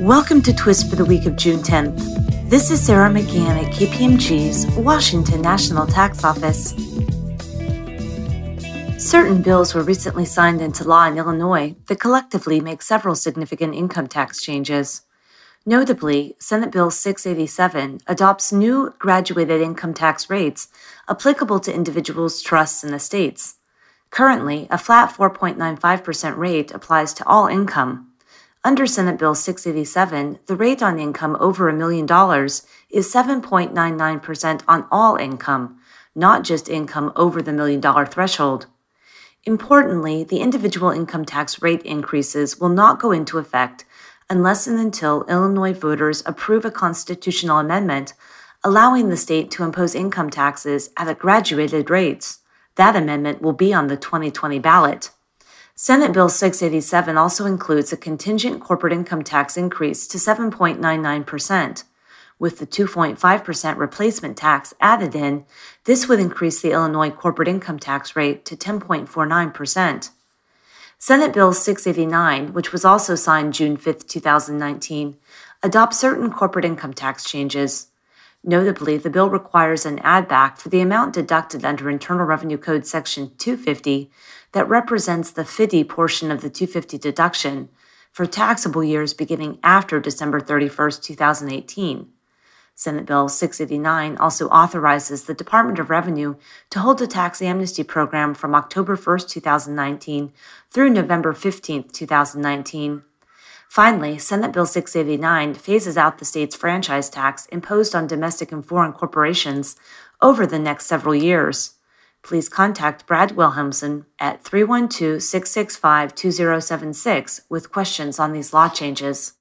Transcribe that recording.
Welcome to Twist for the week of June 10th. This is Sarah McGann at KPMG's Washington National Tax Office. Certain bills were recently signed into law in Illinois that collectively make several significant income tax changes. Notably, Senate Bill 687 adopts new graduated income tax rates applicable to individuals, trusts, and estates. Currently, a flat 4.95% rate applies to all income. Under Senate Bill 687, the rate on income over a million dollars is 7.99% on all income, not just income over the million dollar threshold. Importantly, the individual income tax rate increases will not go into effect unless and until Illinois voters approve a constitutional amendment allowing the state to impose income taxes at graduated rates. That amendment will be on the 2020 ballot. Senate Bill 687 also includes a contingent corporate income tax increase to 7.99%. With the 2.5% replacement tax added in, this would increase the Illinois corporate income tax rate to 10.49%. Senate Bill 689, which was also signed June 5, 2019, adopts certain corporate income tax changes. Notably, the bill requires an add back for the amount deducted under Internal Revenue Code Section 250 that represents the FDII portion of the 250 deduction for taxable years beginning after December 31, 2018. Senate Bill 689 also authorizes the Department of Revenue to hold a tax amnesty program from October 1, 2019 through November 15, 2019. Finally, Senate Bill 689 phases out the state's franchise tax imposed on domestic and foreign corporations over the next several years. Please contact Brad Wilhelmsen at 312 665 2076 with questions on these law changes.